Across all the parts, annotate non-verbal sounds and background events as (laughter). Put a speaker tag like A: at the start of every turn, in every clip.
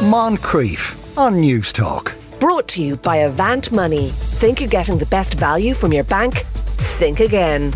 A: Moncrieff on Newstalk.
B: Brought to you by Avant Money. Think you're getting the best value from your bank? Think again.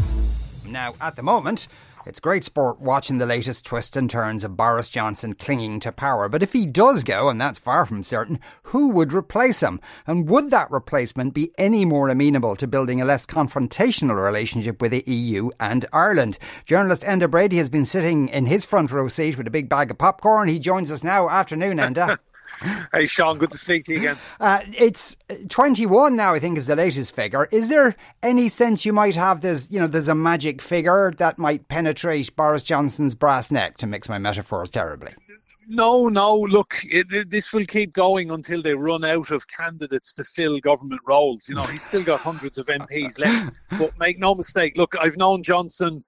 C: Now, at the moment, it's great sport watching the latest twists and turns of Boris Johnson clinging to power. But if he does go, and that's far from certain, who would replace him? And would that replacement be any more amenable to building a less confrontational relationship with the EU and Ireland? Journalist Enda Brady has been sitting in his front row seat with a big bag of popcorn. He joins us now. Afternoon, Enda. (laughs) (laughs)
D: Hey, Sean, good to speak to you again.
C: Uh, it's 21 now, I think, is the latest figure. Is there any sense you might have there's, you know, there's a magic figure that might penetrate Boris Johnson's brass neck, to mix my metaphors terribly?
D: No, no. Look, it, this will keep going until they run out of candidates to fill government roles. You know, he's still got hundreds of MPs left. (laughs) But make no mistake, look, I've known Johnson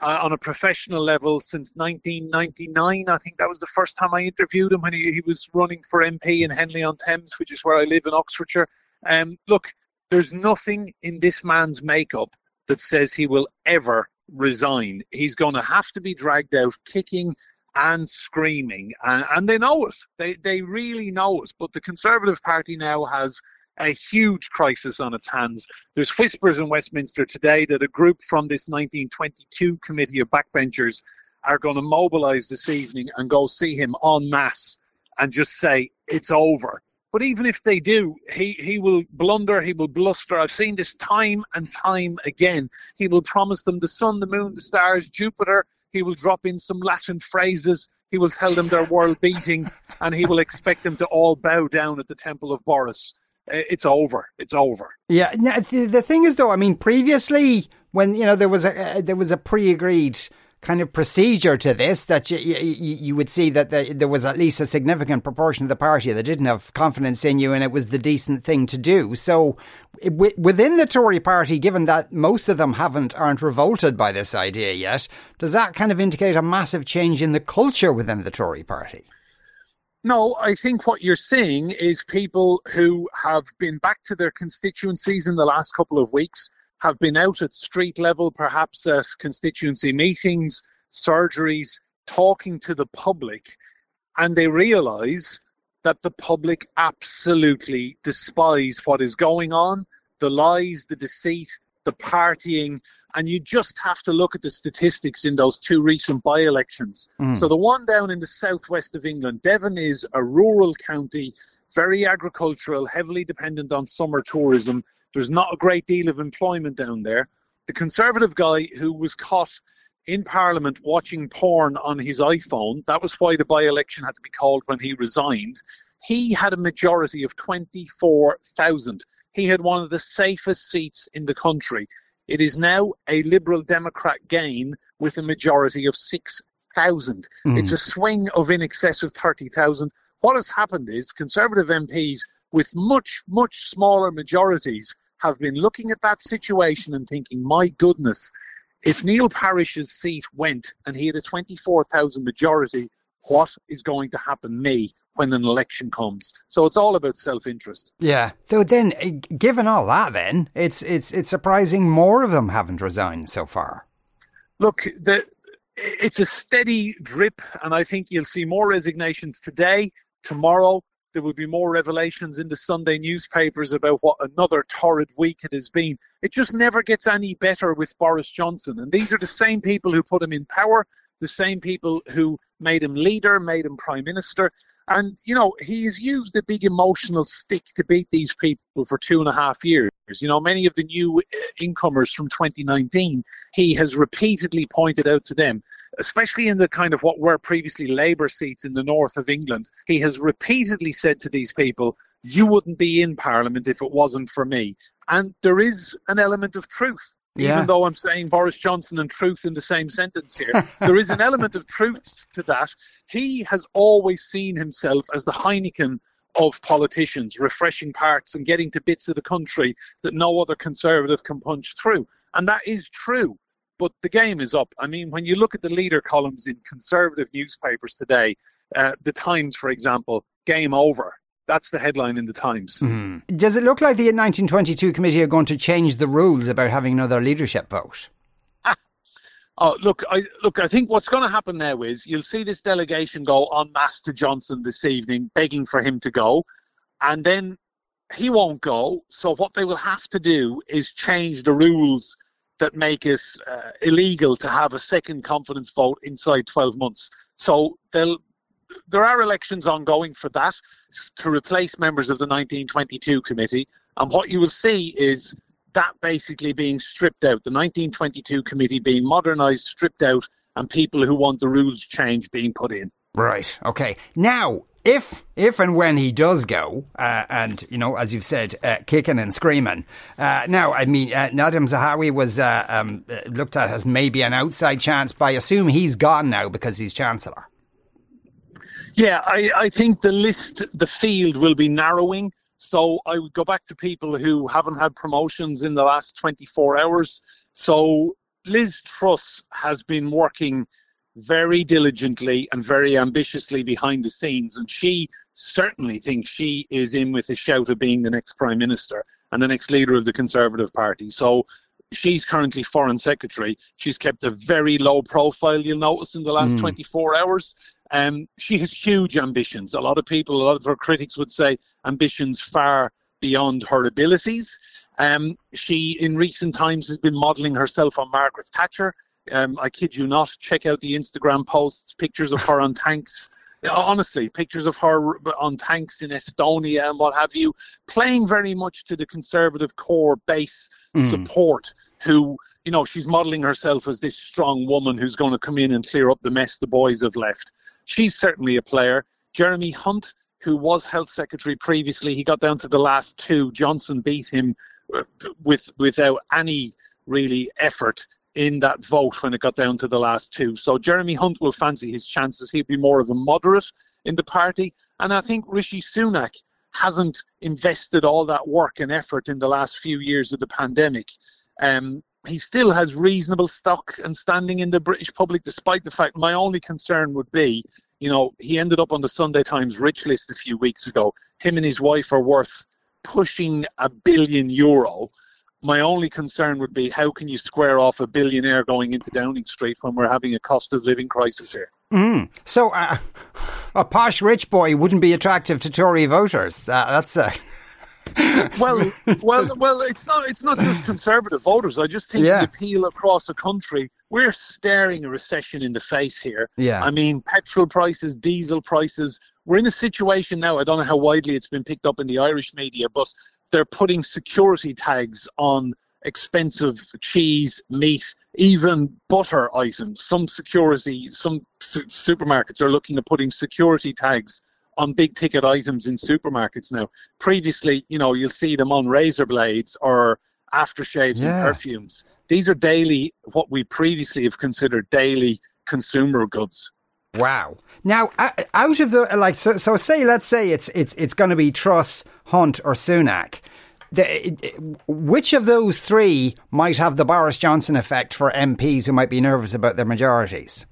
D: uh, on a professional level since 1999. I think that was the first time I interviewed him when he, he was running for MP in Henley on Thames, which is where I live in Oxfordshire. Um, look, there's nothing in this man's makeup that says he will ever resign. He's going to have to be dragged out kicking and screaming, and, and they know it. They they really know it. But the Conservative Party now has a huge crisis on its hands. There's whispers in Westminster today that a group from this 1922 committee of backbenchers are going to mobilise this evening and go see him en masse and just say it's over. But even if they do, he, he will blunder, he will bluster. I've seen this time and time again. He will promise them the sun, the moon, the stars, Jupiter. He will drop in some Latin phrases. He will tell them they're world beating, and he will expect them to all bow down at the temple of Boris. It's over. It's over.
C: Yeah. The, the thing is, though, I mean, previously when you know there was a uh, there was a pre-agreed kind of procedure to this that you, you, you would see that the, there was at least a significant proportion of the party that didn't have confidence in you and it was the decent thing to do. So w- within the Tory party, given that most of them haven't, aren't revolted by this idea yet, does that kind of indicate a massive change in the culture within the Tory party?
D: No, I think what you're seeing is people who have been back to their constituencies in the last couple of weeks, have been out at street level, perhaps at constituency meetings, surgeries, talking to the public, and they realise that the public absolutely despise what is going on the lies, the deceit, the partying, and you just have to look at the statistics in those two recent by elections. Mm. So, the one down in the southwest of England, Devon is a rural county, very agricultural, heavily dependent on summer tourism. There's not a great deal of employment down there. The Conservative guy who was caught in Parliament watching porn on his iPhone, that was why the by election had to be called when he resigned. He had a majority of 24,000. He had one of the safest seats in the country. It is now a Liberal Democrat gain with a majority of 6,000. Mm. It's a swing of in excess of 30,000. What has happened is Conservative MPs with much, much smaller majorities have been looking at that situation and thinking, my goodness, if Neil Parish's seat went and he had a 24,000 majority, what is going to happen me when an election comes. So it's all about self-interest.
C: Yeah. Though then, eh, given all that, then it's it's it's surprising more of them haven't resigned so far.
D: Look, the, it's a steady drip, and I think you'll see more resignations today, tomorrow. There will be more revelations in the Sunday newspapers about what another torrid week it has been. It just never gets any better with Boris Johnson. And these are the same people who put him in power, the same people who made him leader, made him prime minister. And, you know, he's used a big emotional stick to beat these people for two and a half years. You know, many of the new uh, incomers from 2019, he has repeatedly pointed out to them, especially in the kind of what were previously Labour seats in the north of England, he has repeatedly said to these people, you wouldn't be in Parliament if it wasn't for me. And there is an element of truth yeah. even though I'm saying Boris Johnson and truth in the same sentence here. there is an (laughs) element of truth to that. He has always seen himself as the Heineken of politicians, refreshing parts and getting to bits of the country that no other conservative can punch through. And that is true. But the game is up. I mean, when you look at the leader columns in conservative newspapers today, uh, the Times, for example, game over. That's the headline in the Times.
C: Mm. Does it look like the 1922 committee are going to change the rules about having another leadership vote?
D: Oh, look, I look. I think what's going to happen now is you'll see this delegation go en masse to Johnson this evening, begging for him to go, and then he won't go. So what they will have to do is change the rules that make it uh, illegal to have a second confidence vote inside 12 months. So they'll there are elections ongoing for that to replace members of the 1922 committee, and what you will see is that basically being stripped out, the 1922 committee being modernised, stripped out, and people who want the rules changed being put in.
C: Right. Okay. Now, if if and when he does go, uh, and you know, as you've said, uh, kicking and screaming. Uh, now, I mean, uh, Nadhim Zahawi was uh, um, looked at as maybe an outside chance, but I assume he's gone now because he's chancellor.
D: Yeah, I, I think the list, the field will be narrowing. So I would go back to people who haven't had promotions in the last 24 hours. So Liz Truss has been working very diligently and very ambitiously behind the scenes, and she certainly thinks she is in with a shout of being the next prime minister and the next leader of the Conservative Party. So she's currently foreign secretary. She's kept a very low profile, you'll notice, in the last mm. 24 hours. Um, she has huge ambitions. A lot of people, a lot of her critics would say ambitions far beyond her abilities. Um, she, in recent times, has been modelling herself on Margaret Thatcher. Um, I kid you not. Check out the Instagram posts, pictures of her on tanks. Honestly, pictures of her on tanks in Estonia and what have you, playing very much to the conservative core base mm. support who you know, she's modelling herself as this strong woman who's going to come in and clear up the mess the boys have left. She's certainly a player. Jeremy Hunt, who was health secretary previously, he got down to the last two. Johnson beat him uh, with without any really effort in that vote when it got down to the last two. So Jeremy Hunt will fancy his chances. He'll be more of a moderate in the party. And I think Rishi Sunak hasn't invested all that work and effort in the last few years of the pandemic. Um, he still has reasonable stock and standing in the British public, despite the fact my only concern would be, you know, he ended up on the Sunday Times rich list a few weeks ago. Him and his wife are worth pushing a billion euro. My only concern would be how can you square off a billionaire going into Downing Street when we're having a cost of living crisis here?
C: Mm. So, uh, a posh rich boy wouldn't be attractive to Tory voters. Uh, that's a. (laughs) (laughs)
D: Well, well, well. It's not. It's not just conservative voters. I just think yeah. the appeal across the country. We're staring a recession in the face here.
C: Yeah.
D: I mean, petrol prices, diesel prices. We're in a situation now. I don't know how widely it's been picked up in the Irish media, but they're putting security tags on expensive cheese, meat, even butter items. Some security, some su- supermarkets are looking at putting security tags on big ticket items in supermarkets now. Previously, you know, you'll see them on razor blades or aftershaves yeah. and perfumes. These are daily, what we previously have considered daily consumer goods.
C: Wow. Now, out of the like, so, so say, let's say it's it's it's going to be Truss, Hunt, or Sunak. The, which of those three might have the Boris Johnson effect for MPs who might be nervous about their majorities?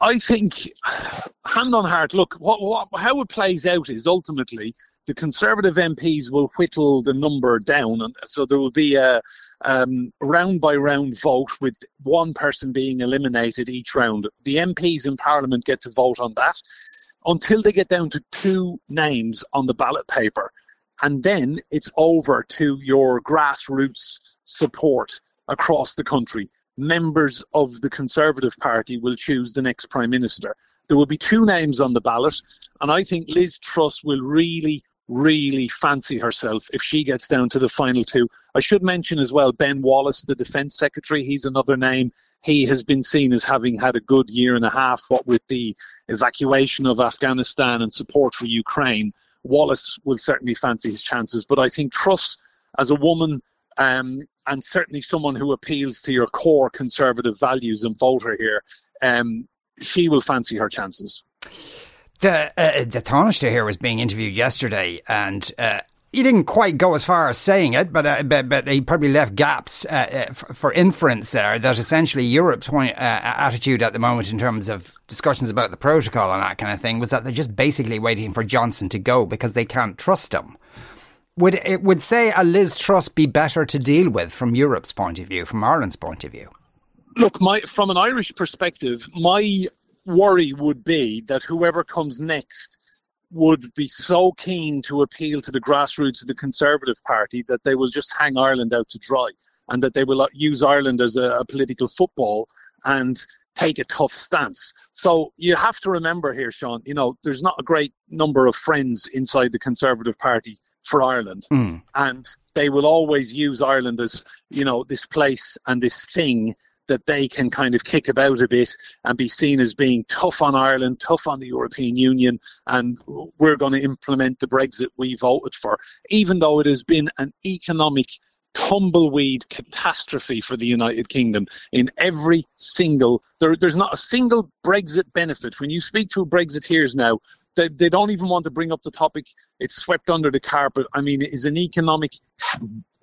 D: I think, hand on heart, look, what, what, how it plays out is ultimately the Conservative MPs will whittle the number down, and so there will be a um, round by round vote with one person being eliminated each round. The MPs in Parliament get to vote on that until they get down to two names on the ballot paper, and then it's over to your grassroots support across the country members of the Conservative Party will choose the next Prime Minister. There will be two names on the ballot, and I think Liz Truss will really, really fancy herself if she gets down to the final two. I should mention as well Ben Wallace, the Defence Secretary, he's another name. He has been seen as having had a good year and a half, what with the evacuation of Afghanistan and support for Ukraine. Wallace will certainly fancy his chances, but I think Truss, as a woman, um, and certainly someone who appeals to your core conservative values and voter here, um, she will fancy her chances.
C: The uh, the Taoiseach here was being interviewed yesterday, and uh, he didn't quite go as far as saying it, but uh, but, but he probably left gaps uh, uh for inference there that essentially Europe's point, uh, attitude at the moment in terms of discussions about the protocol and that kind of thing was that they're just basically waiting for Johnson to go because they can't trust him. Would it would say a Liz Truss be better to deal with from Europe's point of view, from Ireland's point of view?
D: Look, my from an Irish perspective, my worry would be that whoever comes next would be so keen to appeal to the grassroots of the Conservative Party that they will just hang Ireland out to dry and that they will use Ireland as a, a political football and take a tough stance. So you have to remember here, Sean, you know, there's not a great number of friends inside the Conservative Party for Ireland. Mm. And they will always use Ireland as, you know, this place and this thing that they can kind of kick about a bit and be seen as being tough on Ireland, tough on the European Union, and we're going to implement the Brexit we voted for, even though it has been an economic tumbleweed catastrophe for the United Kingdom in every single there, there's not a single Brexit benefit. When you speak to Brexiteers now, they, they don't even want to bring up the topic. It's swept under the carpet. I mean, it is an economic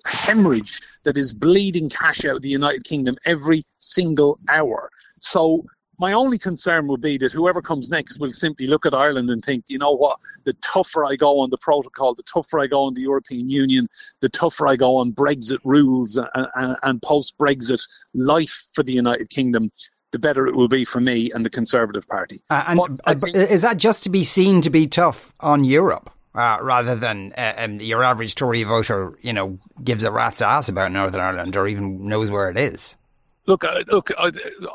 D: hemorrhage that is bleeding cash out of the United Kingdom every single hour. So my only concern would be that whoever comes next will simply look at Ireland and think, you know what, the tougher I go on the protocol, the tougher I go on the European Union, the tougher I go on Brexit rules and, and, and post Brexit life for the United Kingdom, the better it will be for me and the Conservative Party.
C: Uh, and uh, think, is that just to be seen to be tough on Europe? Uh, rather than uh, um, your average Tory voter, you know, gives a rat's ass about Northern Ireland or even knows where it is.
D: Look, uh, look, I,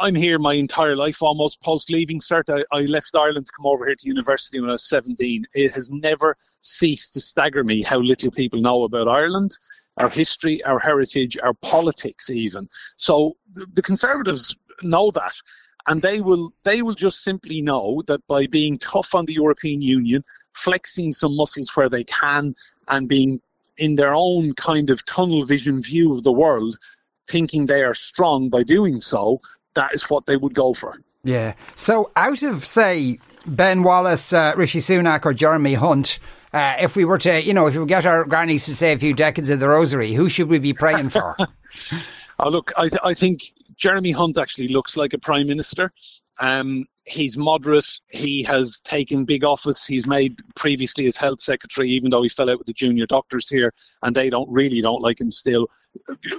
D: am here my entire life almost post leaving cert. I, I, left Ireland to come over here to university when I was 17. It has never ceased to stagger me how little people know about Ireland, our history, our heritage, our politics, even. So the, the Conservatives know that, and they will they will just simply know that by being tough on the European Union, flexing some muscles where they can, and being in their own kind of tunnel vision view of the world, thinking they are strong by doing so, that is what they would go for.
C: Yeah. So out of, say, Ben Wallace, uh, Rishi Sunak, or Jeremy Hunt, uh, if we were to, you know, if we get our grannies to say a few decades of the rosary, who should we be praying for?
D: oh, (laughs) look, I, th- I think Jeremy Hunt actually looks like a prime minister. Um, he's moderate. He has taken big office. He's made previously as health secretary, even though he fell out with the junior doctors here, and they don't really don't like him still.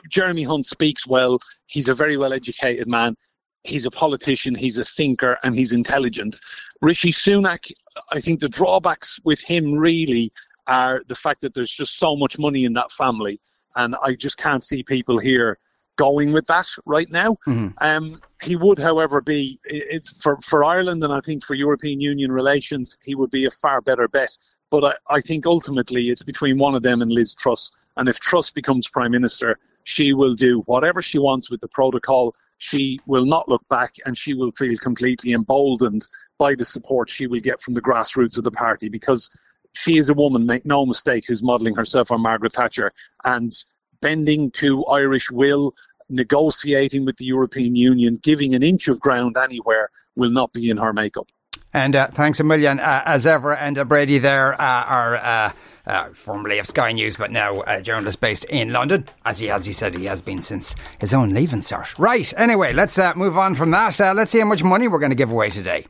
D: Jeremy Hunt speaks well. He's a very well educated man. He's a politician. He's a thinker, and he's intelligent. Rishi Sunak, I think the drawbacks with him really are the fact that there's just so much money in that family, and I just can't see people here going with that right now. Mm-hmm. Um, he would, however, be it, for for Ireland and I think for European Union relations, he would be a far better bet. But I, I think ultimately it's between one of them and Liz Truss. And if Truss becomes prime minister, she will do whatever she wants with the protocol. She will not look back, and she will feel completely emboldened by the support she will get from the grassroots of the party because she is a woman, make no mistake, who's modelling herself on Margaret Thatcher and bending to Irish will negotiating with the European Union, giving an inch of ground anywhere will not be in her makeup.
C: And uh, thanks a million, uh, as ever. And uh, Brady there, uh, our uh, uh, formerly of Sky News, but now a journalist based in London, as he as he said he has been since his own leaving cert. Right. Anyway, let's move on from that. let's see how much money we're going to give away today.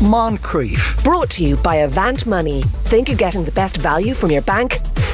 B: Moncrieff. Brought to you by Avant Money. Think you're getting the best value from your bank?